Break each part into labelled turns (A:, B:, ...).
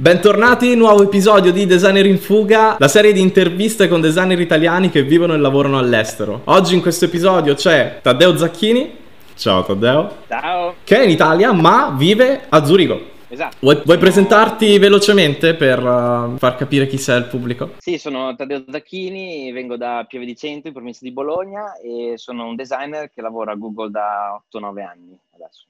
A: Bentornati, nuovo episodio di Designer in Fuga, la serie di interviste con designer italiani che vivono e lavorano all'estero. Oggi in questo episodio c'è Taddeo Zacchini. Ciao Taddeo.
B: Ciao.
A: Che è in Italia ma vive a Zurigo.
B: Esatto.
A: Vuoi, vuoi presentarti velocemente per uh, far capire chi sei al pubblico?
B: Sì, sono Taddeo Zacchini, vengo da Pieve di Cento, in provincia di Bologna e sono un designer che lavora a Google da 8-9 anni adesso.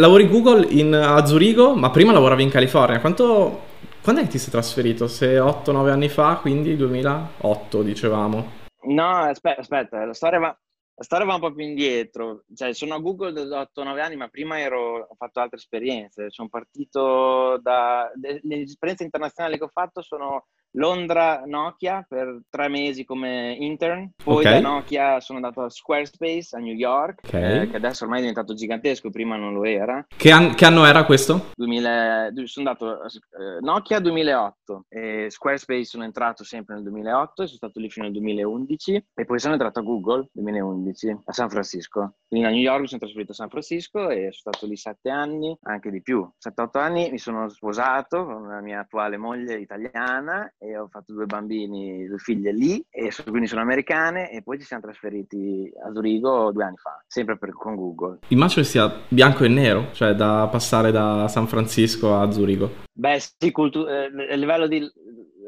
A: Lavori Google in, a Zurigo, ma prima lavoravi in California. Quanto, quando è che ti sei trasferito? Se 8-9 anni fa, quindi 2008 dicevamo.
B: No, aspetta, aspetta la, storia va, la storia va un po' più indietro. Cioè, sono a Google da 8-9 anni, ma prima ero, ho fatto altre esperienze. Sono partito da... Le esperienze internazionali che ho fatto sono Londra Nokia per tre mesi come intern, poi okay. da Nokia sono andato a Squarespace a New York, okay. eh, che adesso ormai è diventato gigantesco, prima non lo era.
A: Che, an- che anno era questo?
B: 2000, sono andato a eh, Nokia 2008 e Squarespace sono entrato sempre nel 2008 e sono stato lì fino al 2011 e poi sono entrato a Google 2011 a San Francisco. Quindi a New York mi sono trasferito a San Francisco e sono stato lì sette anni, anche di più. 7-8 anni mi sono sposato con la mia attuale moglie italiana e ho fatto due bambini, due figlie lì, e quindi sono americane, e poi ci siamo trasferiti a Zurigo due anni fa, sempre per, con Google.
A: Immagino sia bianco e nero, cioè da passare da San Francisco a Zurigo.
B: Beh, sì, cultu- eh, a livello di,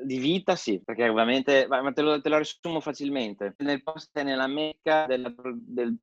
B: di, vita sì, perché ovviamente, ma te lo, te lo riassumo facilmente, nel posto è nella mecca della, del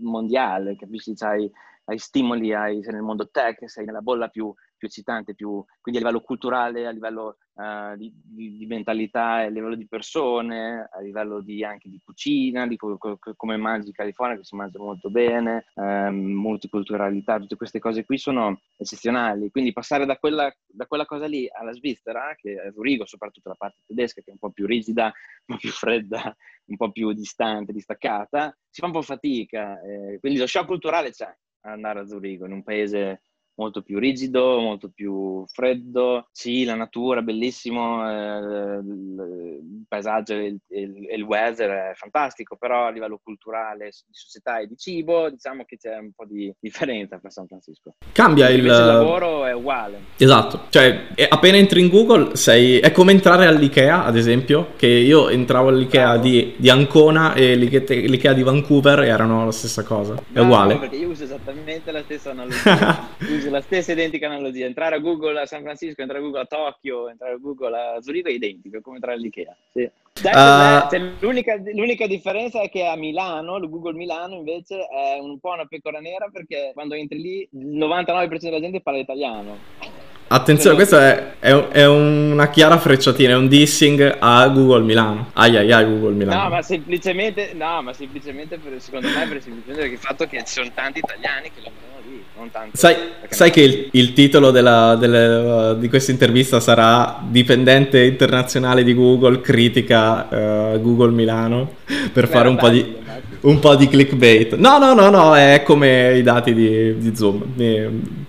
B: mondiale, capisci? C'hai, hai stimoli, hai, sei nel mondo tech, sei nella bolla più più eccitante, più, quindi a livello culturale, a livello uh, di, di, di, mentalità, a livello di persone, a livello di, anche di cucina, di co- co- come mangi in California, che si mangia molto bene, um, multiculturalità, tutte queste cose qui sono eccezionali. Quindi passare da quella, da quella cosa lì alla Svizzera, che è Zurigo, soprattutto la parte tedesca, che è un po' più rigida, un po' più fredda, un po' più distante, distaccata, si fa un po' fatica. Eh, quindi lo shock culturale c'è andare a Zurigo, in un paese molto più rigido, molto più freddo. Sì, la natura bellissimo, eh, il paesaggio e il, il, weather è fantastico, però a livello culturale, di società e di cibo, diciamo che c'è un po' di differenza per San Francisco.
A: Cambia il...
B: il lavoro è uguale.
A: Esatto, cioè appena entri in Google sei... è come entrare all'IKEA, ad esempio, che io entravo all'IKEA di, di, Ancona e l'IKEA di Vancouver erano la stessa cosa, è uguale.
B: No, perché io uso esattamente la stessa analogia. uso la stessa identica analogia. Entrare a Google a San Francisco, entrare a Google a Tokyo, entrare a Google a Zurigo è identico, è come entrare all'Ikea. Sì. Uh, cioè, l'unica, l'unica, differenza è che a Milano, il Google Milano invece è un po' una pecora nera perché quando entri lì il 99% della gente parla italiano.
A: Attenzione, questa è, è, è, una chiara frecciatina, è un dissing a Google Milano. Ai ai ai Google Milano.
B: No, ma semplicemente, no, ma semplicemente per, secondo me per il fatto che ci sono tanti italiani che lavorano non tanto.
A: Sai, sai che il, il titolo della, delle, uh, di questa intervista sarà Dipendente internazionale di Google critica uh, Google Milano per Beh, fare un po' di un po' di clickbait. No, no, no, no, è come i dati di, di Zoom,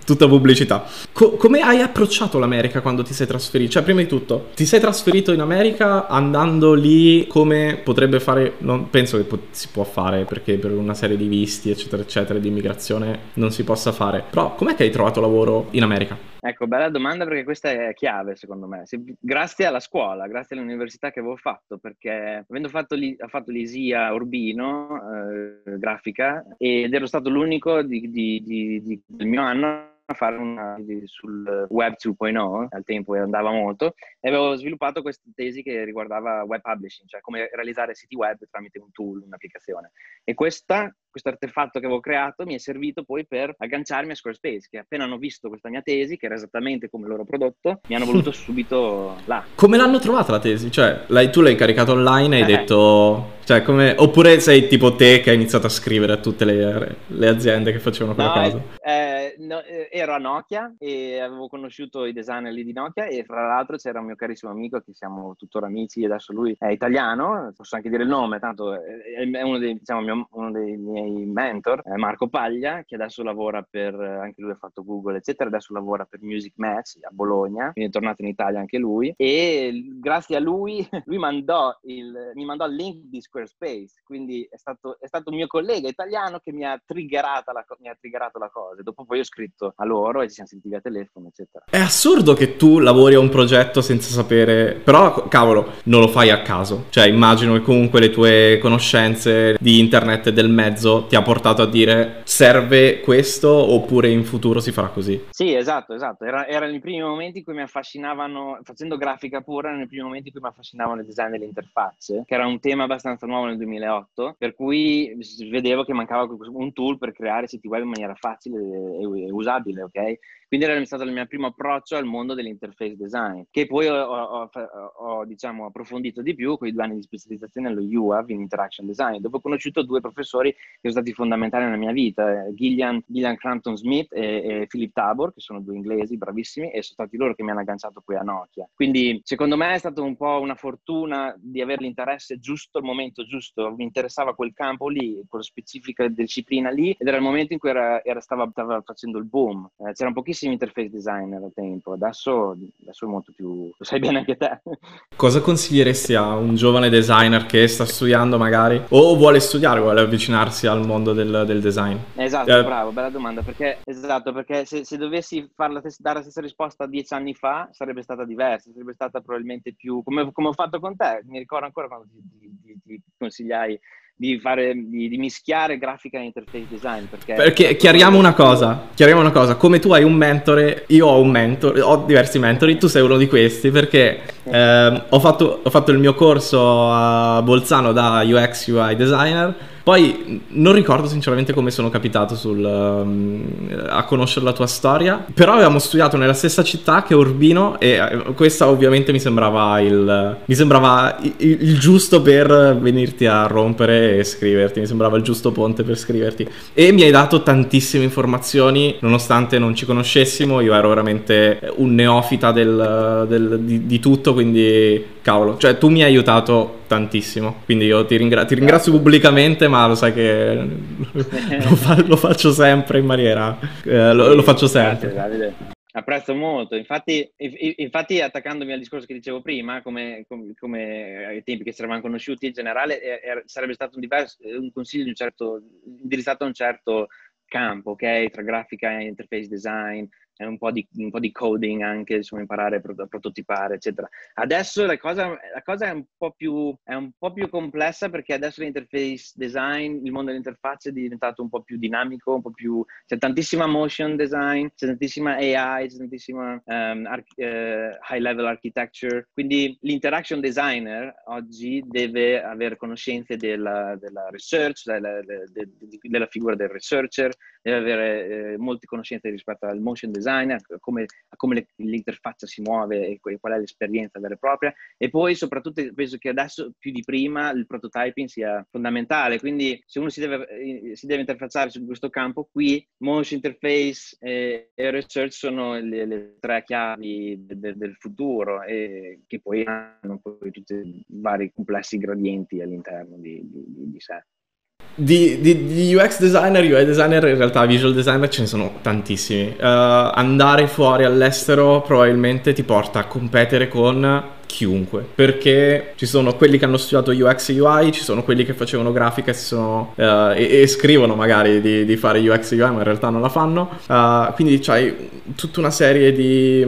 A: tutta pubblicità. Co- come hai approcciato l'America quando ti sei trasferito? Cioè, prima di tutto, ti sei trasferito in America andando lì come potrebbe fare, non penso che po- si può fare perché per una serie di visti, eccetera, eccetera, di immigrazione non si possa fare. Però com'è che hai trovato lavoro in America?
B: Ecco, bella domanda perché questa è chiave secondo me. Grazie alla scuola, grazie all'università che avevo fatto, perché avendo fatto, li, fatto l'ISIA Urbino, eh, grafica, ed ero stato l'unico di, di, di, del mio anno fare una sul web 2.0, al tempo andava molto, e avevo sviluppato questa tesi che riguardava web publishing, cioè come realizzare siti web tramite un tool, un'applicazione. E questa, questo artefatto che avevo creato mi è servito poi per agganciarmi a Squarespace, che appena hanno visto questa mia tesi, che era esattamente come il loro prodotto, mi hanno voluto subito là.
A: Come l'hanno trovata la tesi? Cioè, l'hai, tu l'hai caricato online e hai eh. detto... Cioè, come... Oppure sei tipo te che hai iniziato a scrivere a tutte le, le aziende che facevano quella
B: no,
A: cosa?
B: Eh, eh, no, eh, ero a Nokia e avevo conosciuto i designer lì di Nokia e fra l'altro c'era un mio carissimo amico che siamo tuttora amici e adesso lui è italiano, posso anche dire il nome, tanto è uno dei, diciamo, mio, uno dei miei mentor, Marco Paglia, che adesso lavora per, anche lui ha fatto Google eccetera, adesso lavora per Music Match a Bologna, quindi è tornato in Italia anche lui e grazie a lui, lui mandò il, mi mandò il link di Squarespace, quindi è stato, è stato un mio collega italiano che mi ha triggerato la, mi ha triggerato la cosa, dopo poi ho scritto a loro e ci siamo sentiti a telefono eccetera.
A: È assurdo che tu lavori a un progetto senza sapere, però cavolo, non lo fai a caso, cioè immagino che comunque le tue conoscenze di internet e del mezzo ti ha portato a dire serve questo oppure in futuro si farà così.
B: Sì, esatto, esatto, era, era nei primi momenti in cui mi affascinavano, facendo grafica pura, nei primi momenti in cui mi affascinavano il design delle interfacce, che era un tema abbastanza nuovo nel 2008, per cui vedevo che mancava un tool per creare siti web in maniera facile e usabile, ok? Quindi era stato il mio primo approccio al mondo dell'interface design, che poi ho, ho, ho diciamo, approfondito di più con i due anni di specializzazione allo UAV in Interaction Design, dove ho conosciuto due professori che sono stati fondamentali nella mia vita, Gillian, Gillian Crampton Smith e, e, Philip Tabor, che sono due inglesi bravissimi, e sono stati loro che mi hanno agganciato poi a Nokia. Quindi secondo me è stata un po' una fortuna di avere l'interesse giusto al momento giusto, mi interessava quel campo lì, quella specifica disciplina lì, ed era il momento in cui era, era, stava, stava, facendo il boom. Eh, c'erano pochissimi bravissimi interface designer al tempo, adesso, adesso è molto più, lo sai bene anche te.
A: Cosa consiglieresti a un giovane designer che sta studiando magari o vuole studiare, vuole avvicinarsi al mondo del, del design?
B: Esatto, eh, bravo, bella domanda, perché, esatto, perché se, se dovessi la tes- dare la stessa risposta dieci anni fa sarebbe stata diversa, sarebbe stata probabilmente più, come, come ho fatto con te, mi ricordo ancora quando ti, ti, ti consigliai di, fare, di, di, mischiare grafica e interface design. Perché,
A: perché chiariamo una cosa, chiariamo una cosa, come tu hai un mentore, io ho un mentore, ho diversi mentori, tu sei uno di questi perché eh, ho, fatto, ho fatto il mio corso a Bolzano da UX UI designer poi non ricordo sinceramente come sono capitato sul, um, a conoscere la tua storia, però avevamo studiato nella stessa città che Urbino e eh, questa ovviamente mi sembrava il, mi sembrava il, il giusto per venirti a rompere e scriverti, mi sembrava il giusto ponte per scriverti. E mi hai dato tantissime informazioni, nonostante non ci conoscessimo, io ero veramente un neofita del, del, di, di tutto, quindi cavolo, cioè tu mi hai aiutato tantissimo, quindi io ti, ringra- ti ringrazio pubblicamente, ma lo sai che lo, fa- lo faccio sempre in maniera, eh, lo, lo, faccio sempre.
B: Grazie. Apprezzo molto, infatti, infatti, attaccandomi al discorso che dicevo prima, come, come, come ai tempi che ci eravamo conosciuti, in generale era, sarebbe stato un, diverso, un consiglio un certo, indirizzato a un certo campo, ok? Tra grafica e interface design, un po, di, un po' di coding anche, insomma, imparare a prototipare, eccetera. Adesso la cosa, la cosa è, un più, è, un po più, complessa perché adesso l'interface design, il mondo dell'interfaccia è diventato un po' più dinamico, un po' più... c'è tantissima motion design, c'è tantissima AI, c'è tantissima um, ar- uh, high level architecture, quindi l'interaction designer oggi deve avere conoscenze della, della research, della, della, della, figura del researcher, deve avere eh, molte conoscenze rispetto al motion design, a come, a come l'interfaccia si muove e qual è l'esperienza vera e propria. E poi soprattutto penso che adesso più di prima il prototyping sia fondamentale, quindi se uno si deve, eh, si deve interfacciare su questo campo qui, motion interface e, e research sono le, le tre chiavi de, de, del futuro e che poi hanno poi tutti i vari complessi gradienti all'interno di, di, di sé.
A: Di, di, di, UX designer, UI designer, in realtà visual designer ce ne sono tantissimi. Uh, andare fuori all'estero probabilmente ti porta a competere con chiunque perché ci sono quelli che hanno studiato UX e UI ci sono quelli che facevano grafica e, sono, uh, e, e scrivono magari di, di, fare UX e UI ma in realtà non la fanno. Uh, quindi c'hai tutta una serie di,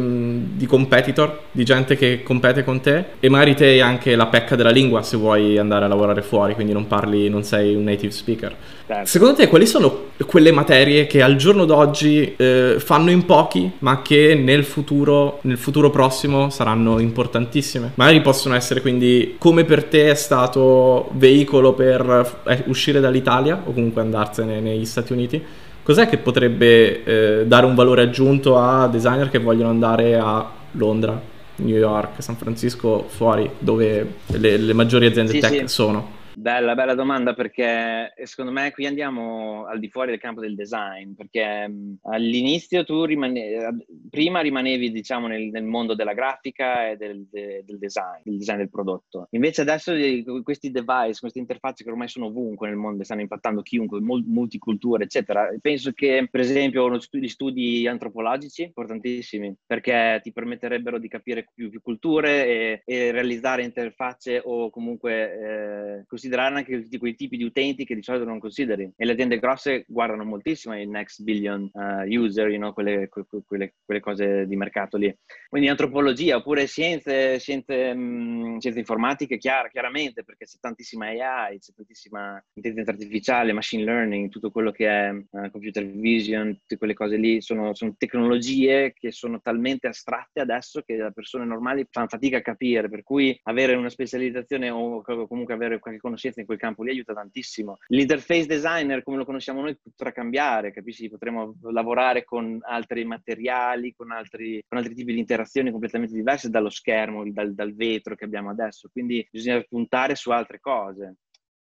A: di, competitor di gente che compete con te e magari te hai anche la pecca della lingua se vuoi andare a lavorare fuori quindi non parli non sei un native speaker. Certo. secondo te quali sono quelle materie che al giorno d'oggi eh, fanno in pochi ma che nel futuro nel futuro prossimo saranno importantissime bellissime. Magari possono essere quindi come per te è stato veicolo per eh, uscire dall'Italia o comunque andarsene negli Stati Uniti. Cos'è che potrebbe eh, dare un valore aggiunto a designer che vogliono andare a Londra, New York, San Francisco, fuori, dove le, le maggiori aziende sì, tech sì. sono?
B: Bella, bella domanda perché secondo me qui andiamo al di fuori del campo del design, perché all'inizio tu rimane, prima rimanevi diciamo nel, nel mondo della grafica e del, de, del, design, del design del prodotto. Invece adesso questi device, queste interfacce che ormai sono ovunque nel mondo, stanno impattando chiunque, multiculture, eccetera. Penso che per esempio gli studi antropologici importantissimi perché ti permetterebbero di capire più, più culture e, e, realizzare interfacce o comunque eh, considerare anche tutti quei tipi di utenti che di solito non consideri. E le aziende grosse guardano moltissimo i next billion uh, user, you know, quelle, quelle, quelle, cose di mercato lì. Quindi antropologia oppure scienze, scienze, mh, mm, scienze informatiche, chiar, chiaramente, perché c'è tantissima AI, c'è tantissima intelligenza artificiale, machine learning, tutto quello che è uh, computer vision, tutte quelle cose lì sono, sono tecnologie che sono talmente astratte adesso che le persone normali fanno fatica a capire, per cui avere una specializzazione o comunque avere qualche conoscenza in quel campo lì aiuta tantissimo. L'interface designer, come lo conosciamo noi, potrà cambiare, capisci? Potremo lavorare con altri materiali, con altri, con altri tipi di interazioni completamente diverse dallo schermo, dal, dal vetro che abbiamo adesso. Quindi bisogna puntare su altre cose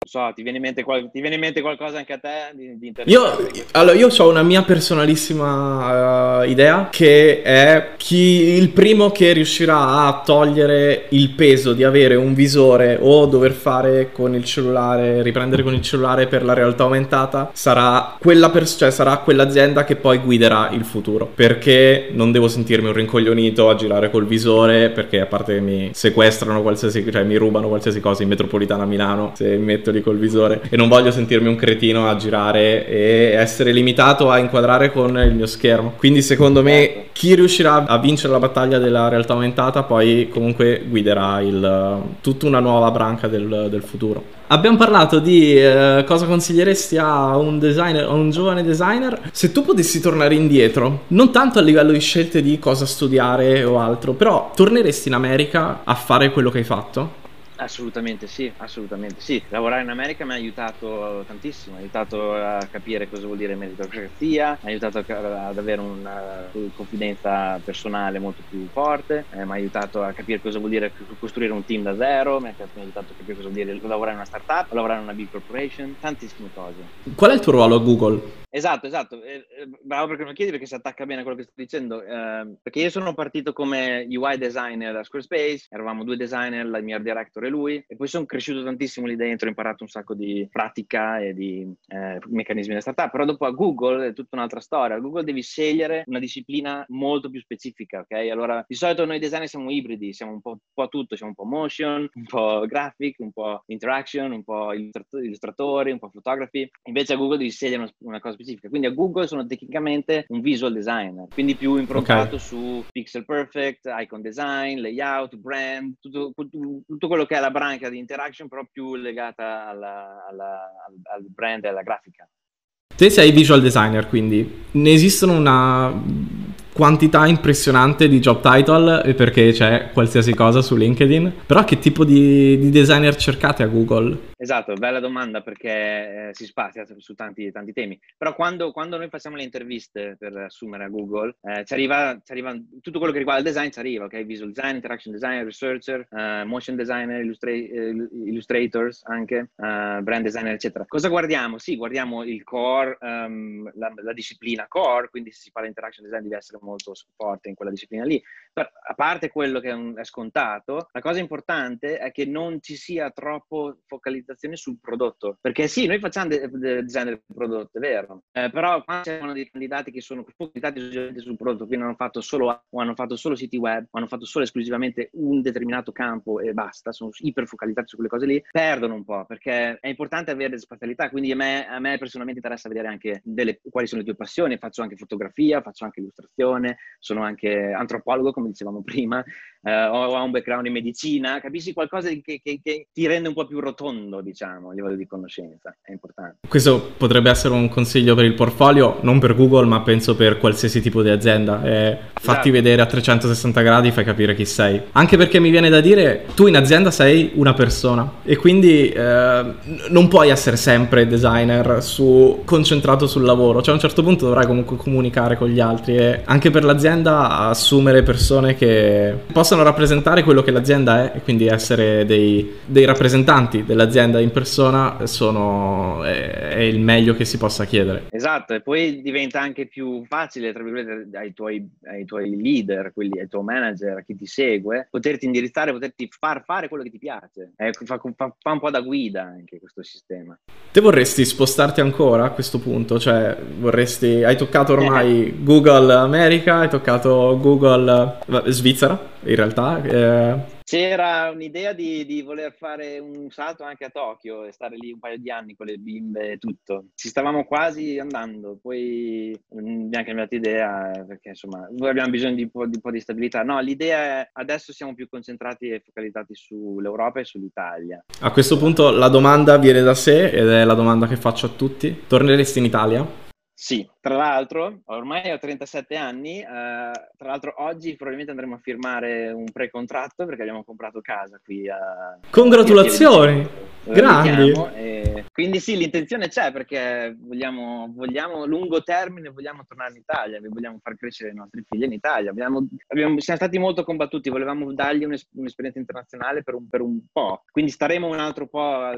B: so, ti viene, in mente, qual- ti viene in mente qualcosa anche a te di, di
A: Io, allora, io ho una mia personalissima uh, idea che è chi il primo che riuscirà a togliere il peso di avere un visore o dover fare con il cellulare, riprendere con il cellulare per la realtà aumentata, sarà, quella pers- cioè sarà quell'azienda che poi guiderà il futuro. Perché non devo sentirmi un rincoglionito a girare col visore, perché a parte che mi sequestrano qualsiasi, cioè mi rubano qualsiasi cosa in metropolitana a Milano, se mi metto lì col visore e non voglio sentirmi un cretino a girare e essere limitato a inquadrare con il mio schermo. Quindi secondo me certo. chi riuscirà a vincere la battaglia della realtà aumentata poi comunque guiderà il, tutta una nuova branca del, del futuro. Abbiamo parlato di eh, cosa consiglieresti a un designer, a un giovane designer. Se tu potessi tornare indietro, non tanto a livello di scelte di cosa studiare o altro, però torneresti in America a fare quello che hai fatto?
B: Assolutamente sì, assolutamente sì. Lavorare in America mi ha aiutato tantissimo, mi ha aiutato a capire cosa vuol dire meritocrazia, mi ha aiutato ad avere una confidenza personale molto più forte, eh, mi ha aiutato a capire cosa vuol dire costruire un team da zero, mi ha, aiutato a capire cosa vuol dire lavorare in una startup, lavorare in una big corporation, tantissime cose.
A: Qual è il tuo ruolo a Google?
B: Esatto, esatto. Eh, bravo perché lo chiedi perché si attacca bene a quello che sto dicendo. Eh, perché io sono partito come UI designer da Squarespace, eravamo due designer, la mia director e lui, e poi sono cresciuto tantissimo lì dentro, ho imparato un sacco di pratica e di eh, meccanismi da startup. Però dopo a Google è tutta un'altra storia. A Google devi scegliere una disciplina molto più specifica, ok? Allora, di solito noi designer siamo ibridi, siamo un po', un po tutto, siamo un po' motion, un po' graphic, un po' interaction, un po' illustratori, un po' fotografi. Invece a Google devi scegliere una cosa specifica. Quindi a Google sono tecnicamente un visual designer, quindi più improntato okay. su pixel perfect, icon design, layout, brand, tutto, tutto, quello che è la branca di interaction, però più legata alla, alla, al brand e alla grafica.
A: Te sei visual designer, quindi ne esistono una quantità impressionante di job title perché c'è qualsiasi cosa su LinkedIn. Però che tipo di, di designer cercate a Google?
B: Esatto, bella domanda perché eh, si spazia su tanti, tanti temi. Però quando, quando, noi facciamo le interviste per assumere a Google, eh, ci, arriva, ci, arriva, tutto quello che riguarda il design, ci arriva, ok? Visual design, interaction design, researcher, uh, motion designer, illustra- illustrators anche, uh, brand designer, eccetera. Cosa guardiamo? Sì, guardiamo il core, um, la, la, disciplina core, quindi se si parla di interaction design deve essere molto forte in quella disciplina lì. Per, a parte quello che è, un, è, scontato, la cosa importante è che non ci sia troppo focalizzazione sul prodotto. Perché sì, noi facciamo de- de- design del prodotto, è vero, eh, però quando c'erano dei candidati che sono focalizzati sul prodotto, quindi hanno fatto solo o hanno fatto solo siti web, o hanno fatto solo esclusivamente un determinato campo e basta, sono iper focalizzati su quelle cose lì, perdono un po' perché è importante avere spazialità. Quindi a me, a me personalmente interessa vedere anche delle, quali sono le tue passioni, faccio anche fotografia, faccio anche illustrazione, sono anche antropologo, come dicevamo prima, eh, ho, un background in medicina, capisci qualcosa che, che, che, ti rende un po' più rotondo, diciamo, a livello di conoscenza, è importante.
A: Questo potrebbe essere un consiglio per il portfolio, non per Google, ma penso per qualsiasi tipo di azienda. Eh, fatti esatto. vedere a 360 gradi, fai capire chi sei. Anche perché mi viene da dire, tu in azienda sei una persona e quindi eh, non puoi essere sempre designer su, concentrato sul lavoro, cioè a un certo punto dovrai comunque comunicare con gli altri e anche per l'azienda assumere persone che possono rappresentare quello che l'azienda è e quindi essere dei, dei rappresentanti dell'azienda in persona sono, è, è, il meglio che si possa chiedere.
B: Esatto, e poi diventa anche più facile, tra virgolette, ai tuoi, ai tuoi leader, quelli, ai tuoi manager, a chi ti segue, poterti indirizzare, poterti far fare quello che ti piace. Eh, fa, fa, fa un po' da guida anche questo sistema.
A: Te vorresti spostarti ancora a questo punto? Cioè, vorresti... Hai toccato ormai eh. Google America, hai toccato Google Svizzera, in realtà. Eh
B: c'era un'idea di, di, voler fare un salto anche a Tokyo e stare lì un paio di anni con le bimbe e tutto. Ci stavamo quasi andando, poi abbiamo cambiato idea perché insomma abbiamo bisogno di un, po', di un po' di stabilità. No, l'idea è adesso siamo più concentrati e focalizzati sull'Europa e sull'Italia.
A: A questo punto la domanda viene da sé ed è la domanda che faccio a tutti. Torneresti in Italia?
B: Sì, tra l'altro, ormai ho 37 anni, eh, tra l'altro oggi probabilmente andremo a firmare un pre-contratto perché abbiamo comprato casa qui a...
A: Congratulazioni! Grandi!
B: quindi sì, l'intenzione c'è perché vogliamo, vogliamo, lungo termine, vogliamo tornare in Italia, vogliamo far crescere i nostri figli in Italia. Abbiamo, abbiamo, siamo stati molto combattuti, volevamo dargli un'esperienza internazionale per un, per un, po', quindi staremo un altro po',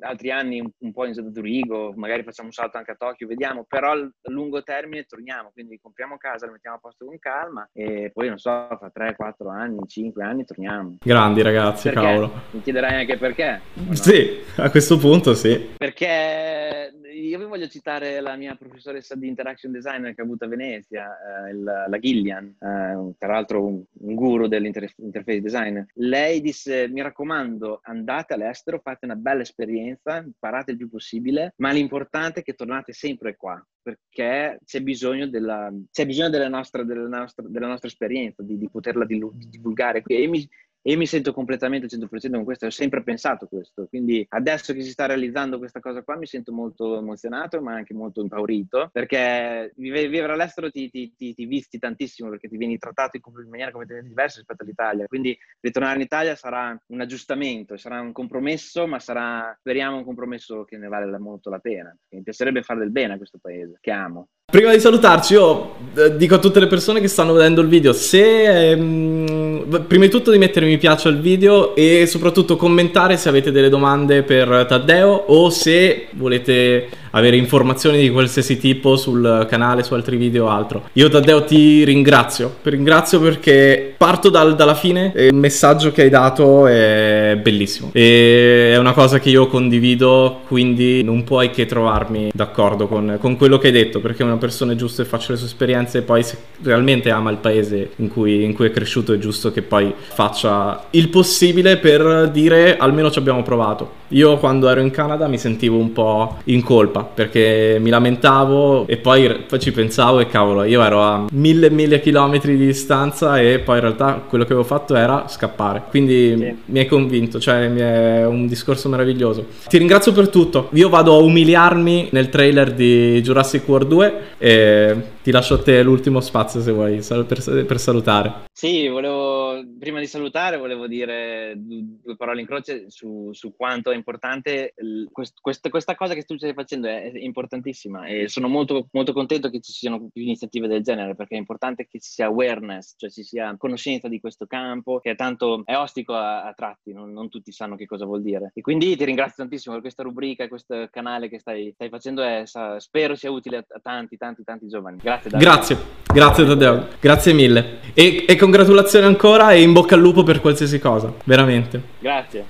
B: altri anni un, un po' in Zurigo, magari facciamo un salto anche a Tokyo, vediamo, però però a lungo termine torniamo, quindi compriamo casa, la mettiamo a posto con calma e poi non so, fra 3, 4 anni, 5 anni torniamo.
A: Grandi ragazzi,
B: perché?
A: cavolo.
B: Mi chiederai anche perché?
A: No? Sì, a questo punto sì.
B: Perché io vi voglio citare la mia professoressa di interaction design che ha avuto a Venezia, eh, il, la Gillian, eh, tra l'altro un, un guru dell'interface design. Lei disse, mi raccomando, andate all'estero, fate una bella esperienza, imparate il più possibile, ma l'importante è che tornate sempre qua perché c'è bisogno della, c'è bisogno della, nostra, della, nostra, della nostra esperienza, di, di poterla divulgare. E mi, e mi sento completamente al 100% con questo, ho sempre pensato questo, quindi adesso che si sta realizzando questa cosa qua mi sento molto emozionato ma anche molto impaurito perché vivere all'estero ti, ti, ti, ti visti tantissimo perché ti vieni trattato in maniera completamente diversa rispetto all'Italia, quindi ritornare in Italia sarà un aggiustamento, sarà un compromesso ma sarà, speriamo, un compromesso che ne vale molto la pena, mi piacerebbe fare del bene a questo paese che amo.
A: Prima di salutarci, io eh, dico a tutte le persone che stanno vedendo il video, se ehm, prima di tutto di mettere mi piace al video e soprattutto commentare se avete delle domande per Taddeo o se volete avere informazioni di qualsiasi tipo sul canale, su altri video o altro. Io Taddeo ti ringrazio, ti ringrazio perché parto dal, dalla fine e il messaggio che hai dato è bellissimo e è una cosa che io condivido, quindi non puoi che trovarmi d'accordo con, con quello che hai detto perché una persona è giusto che faccia le sue esperienze e poi se realmente ama il paese in cui, in cui è cresciuto è giusto che poi faccia il possibile per dire almeno ci abbiamo provato. Io quando ero in Canada mi sentivo un po' in colpa perché mi lamentavo e poi, poi ci pensavo e cavolo, io ero a mille mille chilometri di distanza e poi in realtà quello che avevo fatto era scappare. Quindi sì. mi hai convinto, cioè mi è un discorso meraviglioso. Ti ringrazio per tutto. Io vado a umiliarmi nel trailer di Jurassic World 2 e ti lascio a te l'ultimo spazio se vuoi per, per salutare.
B: Sì, volevo, prima di salutare volevo dire due parole in croce su, su quanto è importante quest, quest, questa cosa che tu stai facendo è, importantissima e sono molto, molto contento che ci siano più iniziative del genere perché è importante che ci sia awareness, cioè ci sia conoscenza di questo campo che è tanto è ostico a, a tratti, non, non, tutti sanno che cosa vuol dire. E quindi ti ringrazio tantissimo per questa rubrica questo canale che stai, stai facendo, è, spero sia utile a tanti, tanti, tanti giovani. Grazie.
A: Davide. Grazie, grazie Taddeo, grazie mille. E, e congratulazioni ancora e in bocca al lupo per qualsiasi cosa, veramente.
B: Grazie.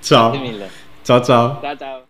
A: Ciao.
B: Grazie mille.
A: Ciao ciao.
B: Ciao ciao.